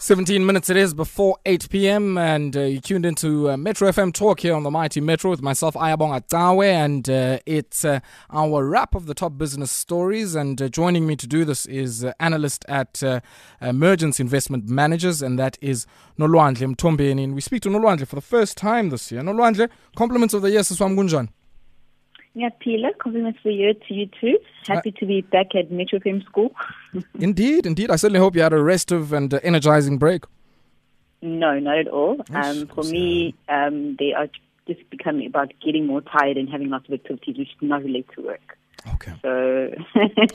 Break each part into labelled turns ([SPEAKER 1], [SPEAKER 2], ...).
[SPEAKER 1] 17 minutes it is before 8 p.m. and uh, you tuned into uh, Metro FM Talk here on the Mighty Metro with myself, Ayabonga Cawe, and uh, it's uh, our wrap of the top business stories. And uh, joining me to do this is uh, analyst at Mergence Investment Managers, and that is Nolwandle Mthombeni. We speak to Nolwandle for the first time this year. Nolwandle, compliments of the year, Siswam Gunjan.
[SPEAKER 2] Yeah, Pila, compliments for you to you too. Happy uh, to be back at Metro Film School.
[SPEAKER 1] indeed, indeed. I certainly hope you had a restive and uh, energizing break.
[SPEAKER 2] No, not at all. Um, for me, um, they are just becoming about getting more tired and having lots of activities which do not relate to work.
[SPEAKER 1] Okay.
[SPEAKER 2] So,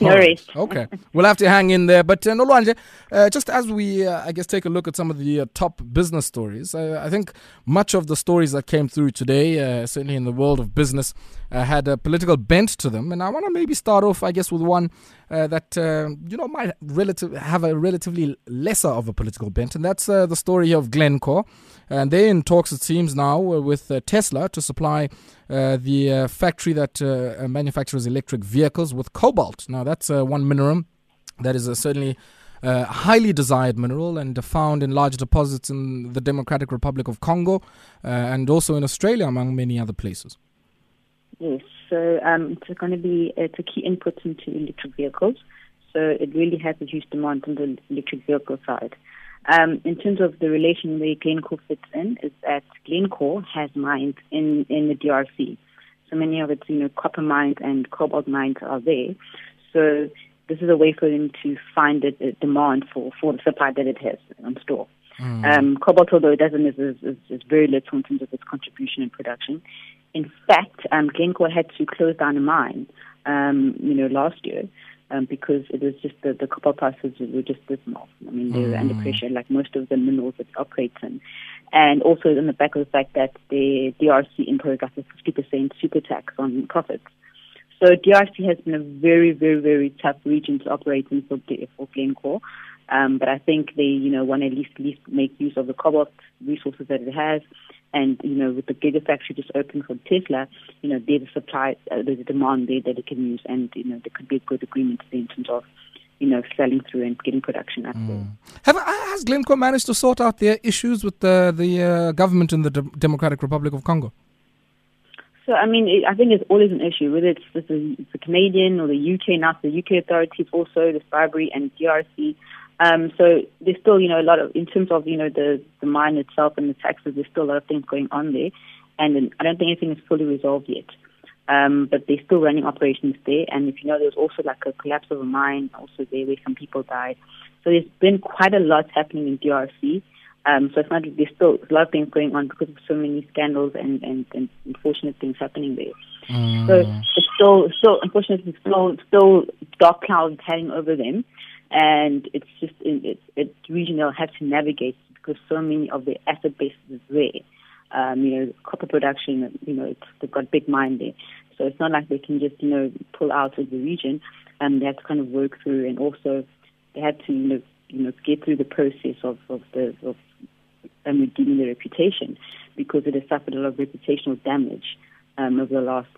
[SPEAKER 2] no right.
[SPEAKER 1] Okay. We'll have to hang in there. But, uh, Nolwandle, uh, just as we, uh, I guess, take a look at some of the uh, top business stories, uh, I think much of the stories that came through today, uh, certainly in the world of business, had a political bent to them. And I want to maybe start off, I guess, with one uh, that uh, you know might relative have a relatively lesser of a political bent, and that's uh, the story of Glencore. And they're in talks, it seems now, uh, with uh, Tesla to supply the factory that manufactures electric vehicles with cobalt. Now, that's one mineral that is certainly. Uh, highly desired mineral and found in large deposits in the Democratic Republic of Congo uh, and also in Australia, among many other places.
[SPEAKER 2] Yes, so um, it's going to be it's a key input into electric vehicles. So it really has a huge demand on the electric vehicle side. Um, in terms of the relation where Glencore fits in, is that Glencore has mines in, in the DRC. So many of its, you know, copper mines and cobalt mines are there. So this is a way for them to find a, a demand for, for the supply that it has on store. Mm. Um, cobalt, although it doesn't, is, is, is very little in terms of its contribution in production. In fact, um, Glencore had to close down a mine, um, you know, last year um, because it was just the, the copper prices were just dismal. I mean, they were under mm. pressure, like most of the minerals it operates in. And also in the back of the fact that the DRC imposed like a 50% super tax on profits. So DRC has been a very, very, very tough region to operate in for, for Glencore. Um, but I think they, you know, want to at least, at least make use of the cobalt resources that it has and, you know, with the gigafactory just open for Tesla, you know, there's a supply, uh, there's a demand there that it can use. And, you know, there could be a good agreement in terms of, you know, selling through and getting production up mm.
[SPEAKER 1] Have, has Glencore managed to sort out their issues with the, the uh, government in the De- Democratic Republic of Congo?
[SPEAKER 2] So, I mean, I think it's always an issue, whether it's, the, it's the Canadian or the UK, now the UK authorities also, the Siberi and DRC. Um, so there's still, you know, a lot of, in terms of, you know, the, the mine itself and the taxes, there's still a lot of things going on there. And I don't think anything is fully resolved yet. Um, but they're still running operations there. And if you know, there's also like a collapse of a mine also there where some people died. So there's been quite a lot happening in DRC. Um, so it's not, there's still a lot of things going on because of so many scandals and, and, and unfortunate things happening there. Mm. So it's still, still, unfortunately, still, still dark clouds hanging over them and it's just it's it's region they'll have to navigate because so many of the asset bases is there. Um, you know, copper production, you know, they've got big mine there. So it's not like they can just, you know, pull out of the region. Um, they have to kind of work through and also they had to, you know, you know, get through the process of, of the of um, redeeming their reputation because it has suffered a lot of reputational damage um, over the last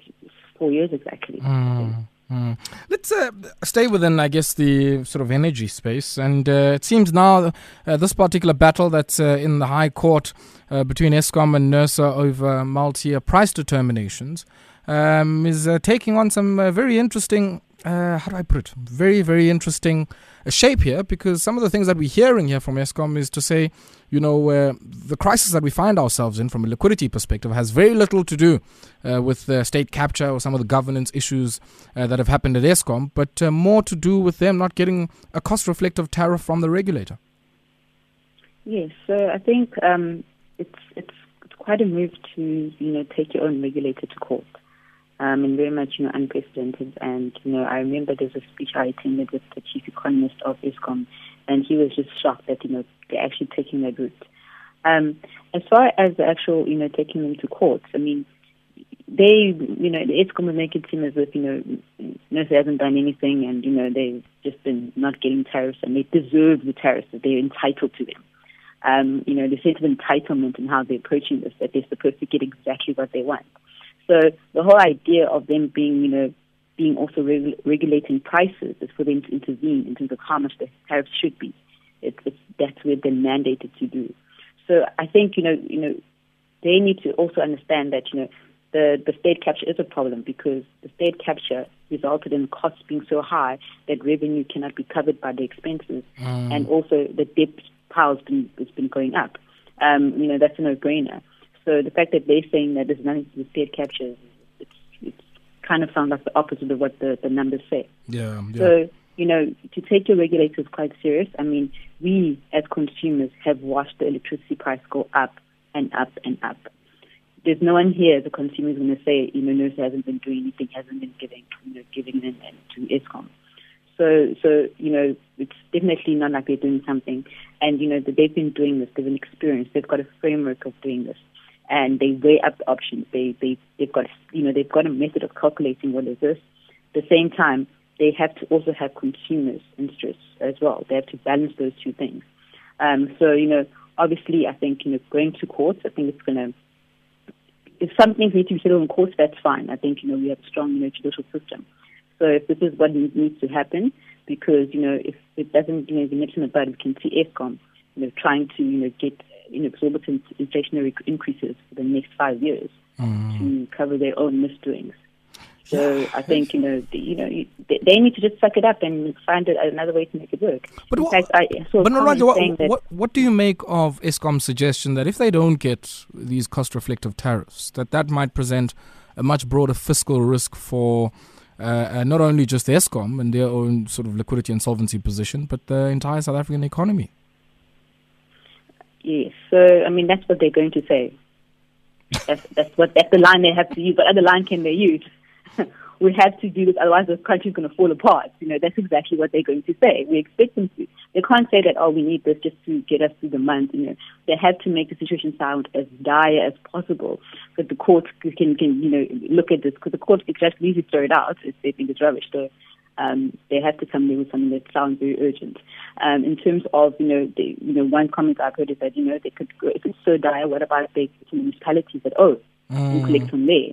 [SPEAKER 2] four years exactly.
[SPEAKER 1] Mm. Mm. Let's uh, stay within, I guess, the sort of energy space. And uh, it seems now uh, this particular battle that's uh, in the High Court uh, between Eskom and NERSA over multi year price determinations um, is uh, taking on some very interesting uh, how do I put it? Very, very interesting uh, shape here because some of the things that we're hearing here from Eskom is to say, you know, uh, the crisis that we find ourselves in from a liquidity perspective has very little to do uh, with the state capture or some of the governance issues uh, that have happened at Eskom, but uh, more to do with them not getting a cost reflective tariff from the regulator.
[SPEAKER 2] Yes, so I think um, it's, it's it's quite a move to you know take your own regulator to court um, and very much, you know, unprecedented. And, you know, I remember there's a speech I attended with the chief economist of Eskom, and he was just shocked that, you know, they're actually taking that route. Um, as far as the actual, you know, taking them to court, I mean, they, you know, Eskom will make it seem as if, you know, NERSA hasn't done anything and, you know, they've just been not getting tariffs and they deserve the tariffs that they're entitled to them. Um, you know, the sense of entitlement and how they're approaching this, that they're supposed to get exactly what they want. So the whole idea of them being, you know, being also reg- regulating prices is for them to intervene in terms of how much the tariffs should be. it, it's, that's what they're mandated to do. So I think you know, you know, they need to also understand that you know the the state capture is a problem because the state capture resulted in costs being so high that revenue cannot be covered by the expenses, mm. and also the debt pile has been has been going up. Um, you know, that's a no-brainer. So the fact that they're saying that there's nothing to with state capture, it's, it's kind of sounds like the opposite of what the, the numbers say.
[SPEAKER 1] Yeah,
[SPEAKER 2] yeah. So you know, to take your regulators quite serious. I mean, we as consumers have watched the electricity price go up and up and up. There's no one here, the consumer, is going to say, you know, NERSA hasn't been doing anything, hasn't been giving, you know, giving in to Eskom. So, so you know, it's definitely not like they're doing something. And you know, they've been doing this. They've an experience. They've got a framework of doing this, and they weigh up the options. They, they, they've got, you know, they've got a method of calculating what is this. At the same time, they have to also have consumers' interests as well. They have to balance those two things. Um, so, you know, obviously, I think, you know, going to court, I think it's going to, if some things need to be settled in court, that's fine. I think, you know, we have a strong, you know, judicial system. So if this is what needs to happen, because, you know, if it doesn't, you know, the in the bud, we can see Eskom, you know, trying to, you know, get, you know, exorbitant inflationary increases for the next five years mm. to cover their own misdoings. So I think you know, the, you know, they, they, need to just suck it up and find another way to make it work.
[SPEAKER 1] But what, fact, I but what, what, what do you make of Eskom's suggestion that if they don't get these cost-reflective tariffs, that that might present a much broader fiscal risk for uh, uh, not only just Eskom and their own sort of liquidity and solvency position, but the entire South African economy?
[SPEAKER 2] Yes. So I mean, that's what they're going to say. That's, that's what that's the line they have to use. What other line can they use? we have to do this, otherwise the country's going to fall apart. You know, that's exactly what they're going to say. We expect them to. They can't say that, oh, we need this just to get us through the month. You know, they have to make the situation sound as dire as possible, that the court can, can you know, look at this, because the court can just easily throw it out if they think it's rubbish. So um, they have to come there with something that sounds very urgent. Um, in terms of, you know, the, you know, one comment I've heard is that, you know, they could go, if it's so dire, what about the municipalities that, oh, mm. we collect from there?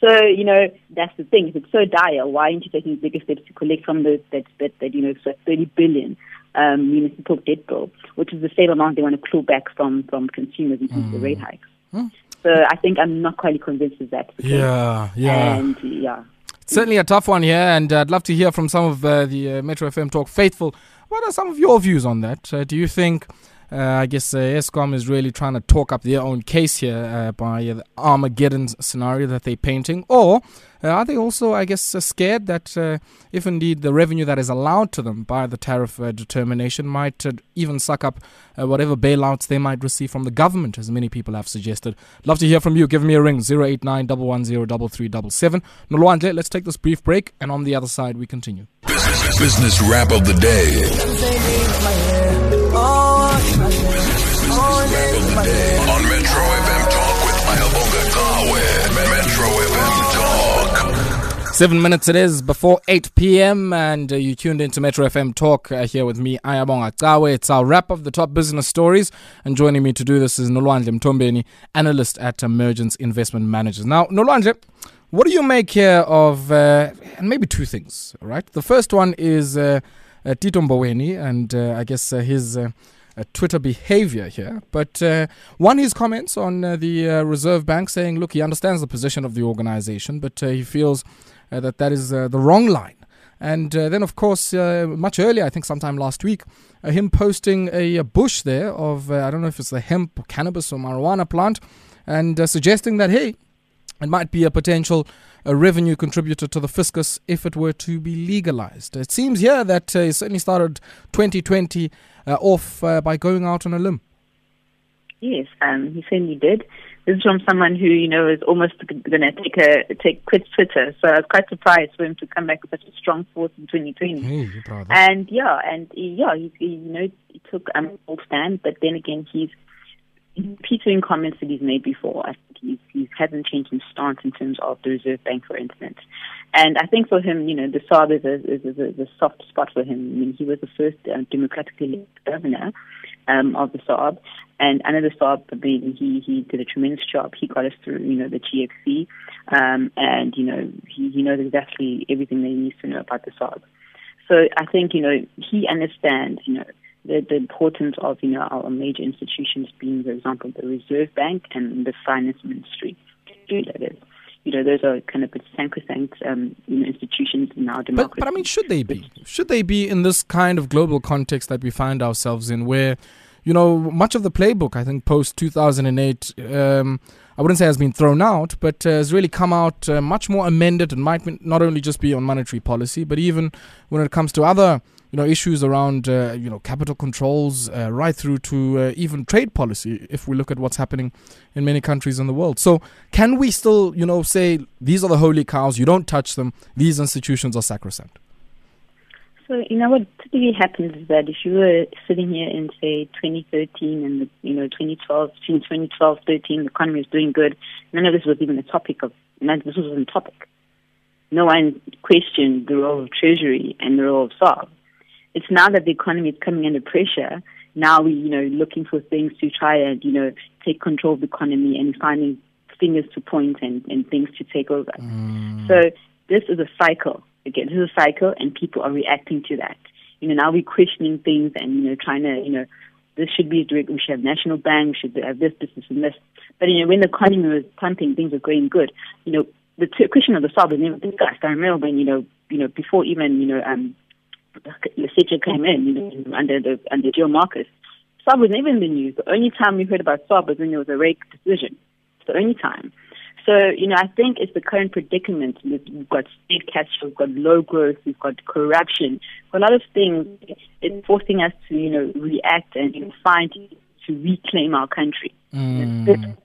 [SPEAKER 2] So, you know, that's the thing. If it's so dire, why aren't you taking bigger steps to collect from those that, that, that you know, so 30 billion um, municipal debt bill, which is the same amount they want to claw back from, from consumers in terms mm. of rate hikes. Mm. So I think I'm not quite convinced of that.
[SPEAKER 1] Yeah, yeah.
[SPEAKER 2] And, yeah.
[SPEAKER 1] Certainly a tough one here, and I'd love to hear from some of uh, the uh, Metro FM Talk faithful. What are some of your views on that? Uh, do you think uh, I guess uh, Eskom is really trying to talk up their own case here uh, by the Armageddon scenario that they're painting. Or uh, are they also, I guess, uh, scared that uh, if indeed the revenue that is allowed to them by the tariff determination might even suck up whatever bailouts they might receive from the government, as many people have suggested? Love to hear from you. Give me a ring 089 110 Nolwandle, let's take this brief break, and on the other side, we continue.
[SPEAKER 3] Business, business wrap of the day. On Metro FM Talk with Ayabonga Metro FM Talk.
[SPEAKER 1] Seven minutes it is before 8 p.m. and uh, you tuned into Metro FM Talk uh, here with me, Ayabonga Cawe. It's our wrap of the top business stories. And joining me to do this is Nolwandle Mthombeni, analyst at Mergence Investment Managers. Now, Nolwandle, what do you make here of, uh, and maybe two things, right? The first one is uh, uh, Tito Mboweni and uh, I guess uh, his uh, Twitter behavior here. But uh, one, his comments on uh, the uh, Reserve Bank saying, look, he understands the position of the organization, but uh, he feels uh, that that is the wrong line. And then, of course, much earlier, I think sometime last week, him posting a, a, bush there of, I don't know if it's the hemp, or cannabis, or marijuana plant, and suggesting that, hey, it might be a potential a revenue contributor to the fiscus if it were to be legalized. It seems here that uh, he certainly started 2020 uh, off uh, by going out on a limb.
[SPEAKER 2] Yes, um, he certainly did. This is from someone who you know is almost going to take a take quit Twitter. So I was quite surprised for him to come back with such a strong force in 2020.
[SPEAKER 1] Hey,
[SPEAKER 2] and yeah, and yeah, he, he you know he took um, a stand, but then again he's repeating comments that he's made before. I think he's, he hasn't changed his stance in terms of the Reserve Bank, for instance. And I think for him, you know, the SARB is a, is a, is a soft spot for him. I mean, he was the first uh, democratically elected governor um, of the SARB. And under the SARB, I mean, he, he did a tremendous job. He got us through, you know, the GFC. Um, and, you know, he, he knows exactly everything that he needs to know about the SARB. So I think, you know, he understands, you know, the, the importance of you know our major institutions being, for example, the Reserve Bank and the Finance Ministry. That is, you know, those are kind of sacrosanct um, you know, institutions in our democracy.
[SPEAKER 1] But, but I mean, should they be? Should they be in this kind of global context that we find ourselves in, where you know, much of the playbook, I think, post 2008, um, I wouldn't say has been thrown out, but uh, has really come out uh, much more amended and might not only just be on monetary policy, but even when it comes to other, you know, issues around, uh, you know, capital controls, uh, right through to uh, even trade policy, if we look at what's happening in many countries in the world. So can we still, you know, say these are the holy cows, you don't touch them, these institutions are sacrosanct?
[SPEAKER 2] So, you know, what typically happens is that if you were sitting here in, say, 2013 and, you know, 2012, between 2012, 13, the economy was doing good, none of this was even a topic of, none this was a topic. No one questioned the role of Treasury and the role of SARB. It's now that the economy is coming under pressure, now we, you know, looking for things to try and, you know, take control of the economy and finding fingers to point and, and things to take over. Mm. So this is a cycle again, this is a cycle and people are reacting to that. You know, now we're questioning things and, you know, trying to, you know, this should be direct, we should have national bank, we should have this, this, this, and this. But, you know, when the economy was pumping, things were going good, you know, the t- question of the SARB was never discussed. I remember when, you know, you know, before even, you know, um, Lesetja came in, you know, under the, under Gill Marcus, SARB was never in the news. The only time we heard about SARB was when there was a rake decision. It's the only time. So, you know, I think it's the current predicament. We've got state cash, we've got low growth, we've got corruption. A lot of things, it's forcing us to, you know, react and you know, find to reclaim our country.
[SPEAKER 1] Mm.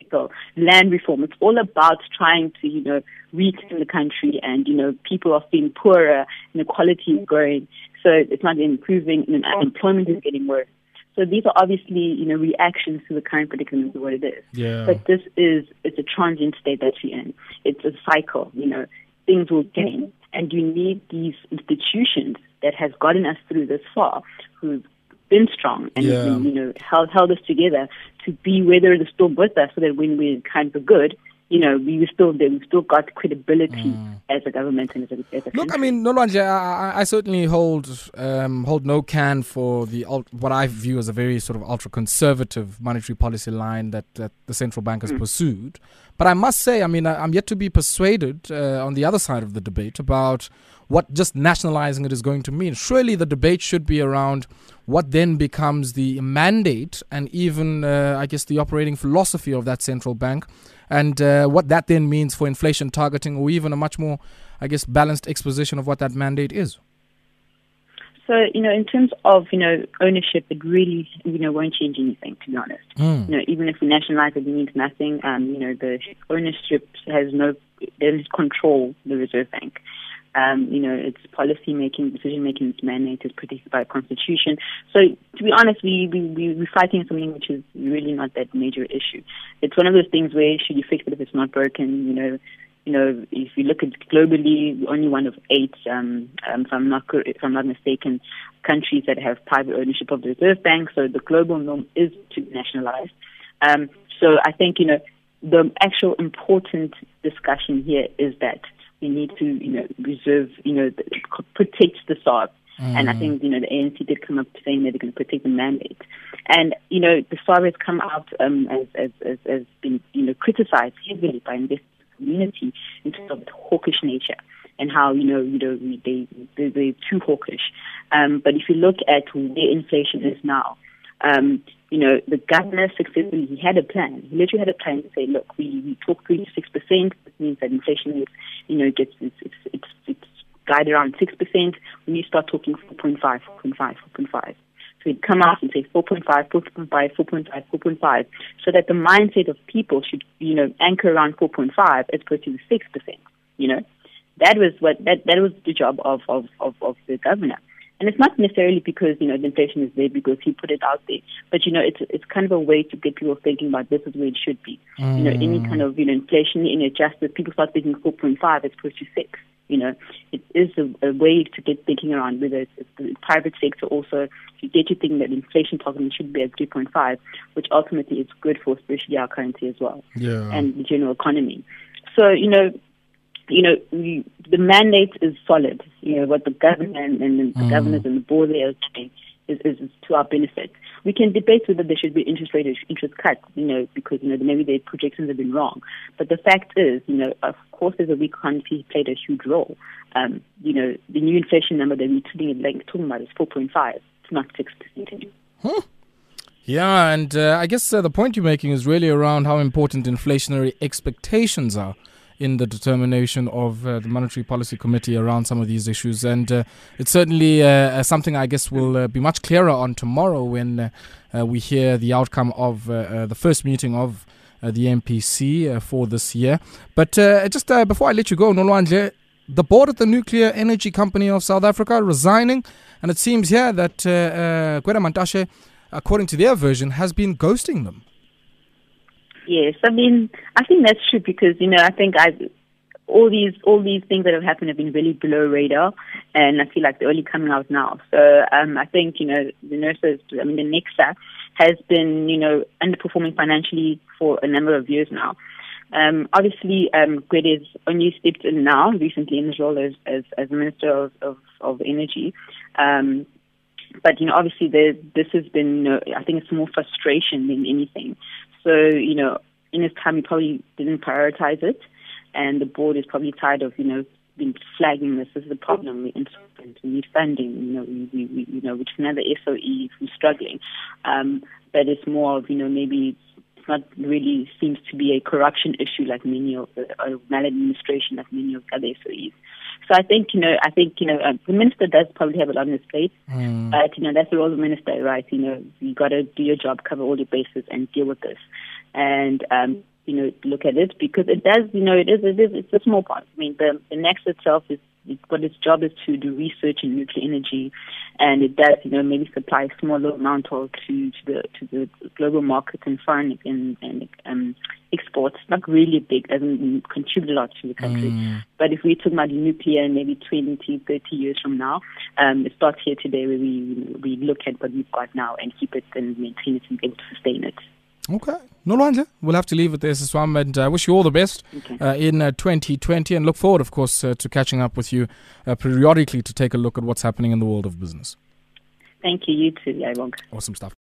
[SPEAKER 2] Land reform. It's all about trying to, you know, reclaim the country and, you know, people are feeling poorer, inequality is growing. So it's not improving and unemployment is getting worse. So these are obviously, you know, reactions to the current predicament of what it is.
[SPEAKER 1] Yeah.
[SPEAKER 2] But this is, it's a transient state that we're in. It's a cycle, you know, things will change. And you need these institutions that has gotten us through this far, who've been strong and,
[SPEAKER 1] yeah.
[SPEAKER 2] been, you know, held, held us together to be weather the storm with us so that when we're kind of good, you know, we still We've still got credibility mm. as a government and as a, as a
[SPEAKER 1] Look, I mean, Nolwandle, I, I certainly hold um, hold no can for the what I view as a very sort of ultra conservative monetary policy line that, that the central bank has mm. pursued. But I must say, I mean, I, am yet to be persuaded uh, on the other side of the debate about what just nationalizing it is going to mean. Surely the debate should be around what then becomes the mandate and even, uh, I guess, the operating philosophy of that central bank and uh, what that then means for inflation targeting or even a much more, I guess, balanced exposition of what that mandate is.
[SPEAKER 2] So, you know, in terms of, you know, ownership, it really, you know, won't change anything, to be honest.
[SPEAKER 1] Mm.
[SPEAKER 2] You know, even if we nationalize it, it means nothing. Um, you know, the ownership has no, is control the Reserve Bank. Um, you know, its policy making, decision making, its mandate is protected by the Constitution. So, to be honest, we, we, we, we're fighting something which is really not that major issue. It's one of those things where should you fix it if it's not broken? You know, you know, if you look at globally, only one of eight, um, um, if I'm not if I'm not mistaken, countries that have private ownership of the Reserve Bank. So the global norm is to nationalize. Um, so I think you know the actual important discussion here is that we need to, you know, reserve, you know, protect the SARB. Mm. And I mm. think, you know, the ANC did come up saying that they're going to protect the mandate. And, you know, the SARB has come out um, as, as, as, as been, you know, criticized heavily by investors community in terms of its hawkish nature and how you know you know they they they're too hawkish. Um, but if you look at where inflation is now, um, you know, the governor successfully, he had a plan. He literally had a plan to say, look, we, we talk 3 to 6%. That means that inflation is, you know, gets, it's, it's, it's, it's guided around 6%. When you start talking 4.5, 4.5, 4.5. He'd come out and say 4.5, 4.5, 4.5, 4.5, so that the mindset of people should, you know, anchor around 4.5 as opposed to 6%, you know. That was what, that, that was the job of, of, of, of the governor. And it's not necessarily because, you know, the inflation is there because he put it out there. But, you know, it's it's kind of a way to get people thinking about this is where it should be. Mm. You know, any kind of, you know, inflation in adjusted, people start thinking 4.5 as opposed to 6. You know, it is a, a way to get thinking around whether it's, it's the private sector also to get you thinking that inflation target should be at 3.5, which ultimately is good for especially our currency as well.
[SPEAKER 1] Yeah.
[SPEAKER 2] And the general economy. So, you know, you know, we, the mandate is solid. You know, what the government and, and the mm. governors and the board they are doing is, is to our benefit. We can debate whether there should be interest rate or interest cuts, you know, because, you know, maybe their projections have been wrong. But the fact is, you know, of course there's a weak economy played a huge role. Um, you know, the new inflation number that we're talking, like, talking about is 4.5. It's not 6%
[SPEAKER 1] Huh? Yeah, and uh, I guess uh, the point you're making is really around how important inflationary expectations are in the determination of uh, the Monetary Policy Committee around some of these issues. And uh, it's certainly uh, uh something I guess will uh, be much clearer on tomorrow when uh, we hear the outcome of the first meeting of the MPC for this year. But just before I let you go, Nolwandle, the board of the Nuclear Energy Company of South Africa resigning, and it seems here that uh, Gwede Mantashe, according to their version, has been ghosting them.
[SPEAKER 2] Yes, I mean, I think that's true because you know I think I all these all these things that have happened have been really below radar, and I feel like they're only coming out now. So um, I think you know the nurses, I mean the NECSA has been you know underperforming financially for a number of years now. Um, obviously, um, has only stepped in now recently in his role as as, as Minister of, of, of Energy. Um, but you know, obviously, there, this has been. Uh, I think it's more frustration than anything. So, you know, in his time, he probably didn't prioritize it, and the board is probably tired of, you know, been flagging this as a problem. We need funding. You know, we, we, we you know, which is another SOE we're struggling. Um, but it's more of, you know, maybe it's not really seems to be a corruption issue like many of the or maladministration like many of the other SOEs. So I think you know, I think you know, uh, the minister does probably have a lot on his plate, mm. but you know, that's the role of the minister, right? You know, you got to do your job, cover all your bases, and deal with this, and um, you know, look at it because it does, you know, it is, it is, it's a small part. I mean, the the NECSA itself is what its job is to do research in nuclear energy, and it does, you know, maybe supply a smaller amount or to, to the to the global market and foreign and, and um, exports. Not really big, doesn't contribute a lot to the country. Mm. But if we talk about nuclear, maybe 20, 30 years from now, um, it starts here today where we we look at what we've got now and keep it and maintain it and be able to sustain it.
[SPEAKER 1] Okay. No, Nolwandle, we'll have to leave it there, Siswam, and I uh, wish you all the best okay. uh, in uh, 2020 and look forward, of course, uh, to catching up with you uh, periodically to take a look at what's happening in the world of business.
[SPEAKER 2] Thank you. You too, Yabong.
[SPEAKER 1] Awesome stuff.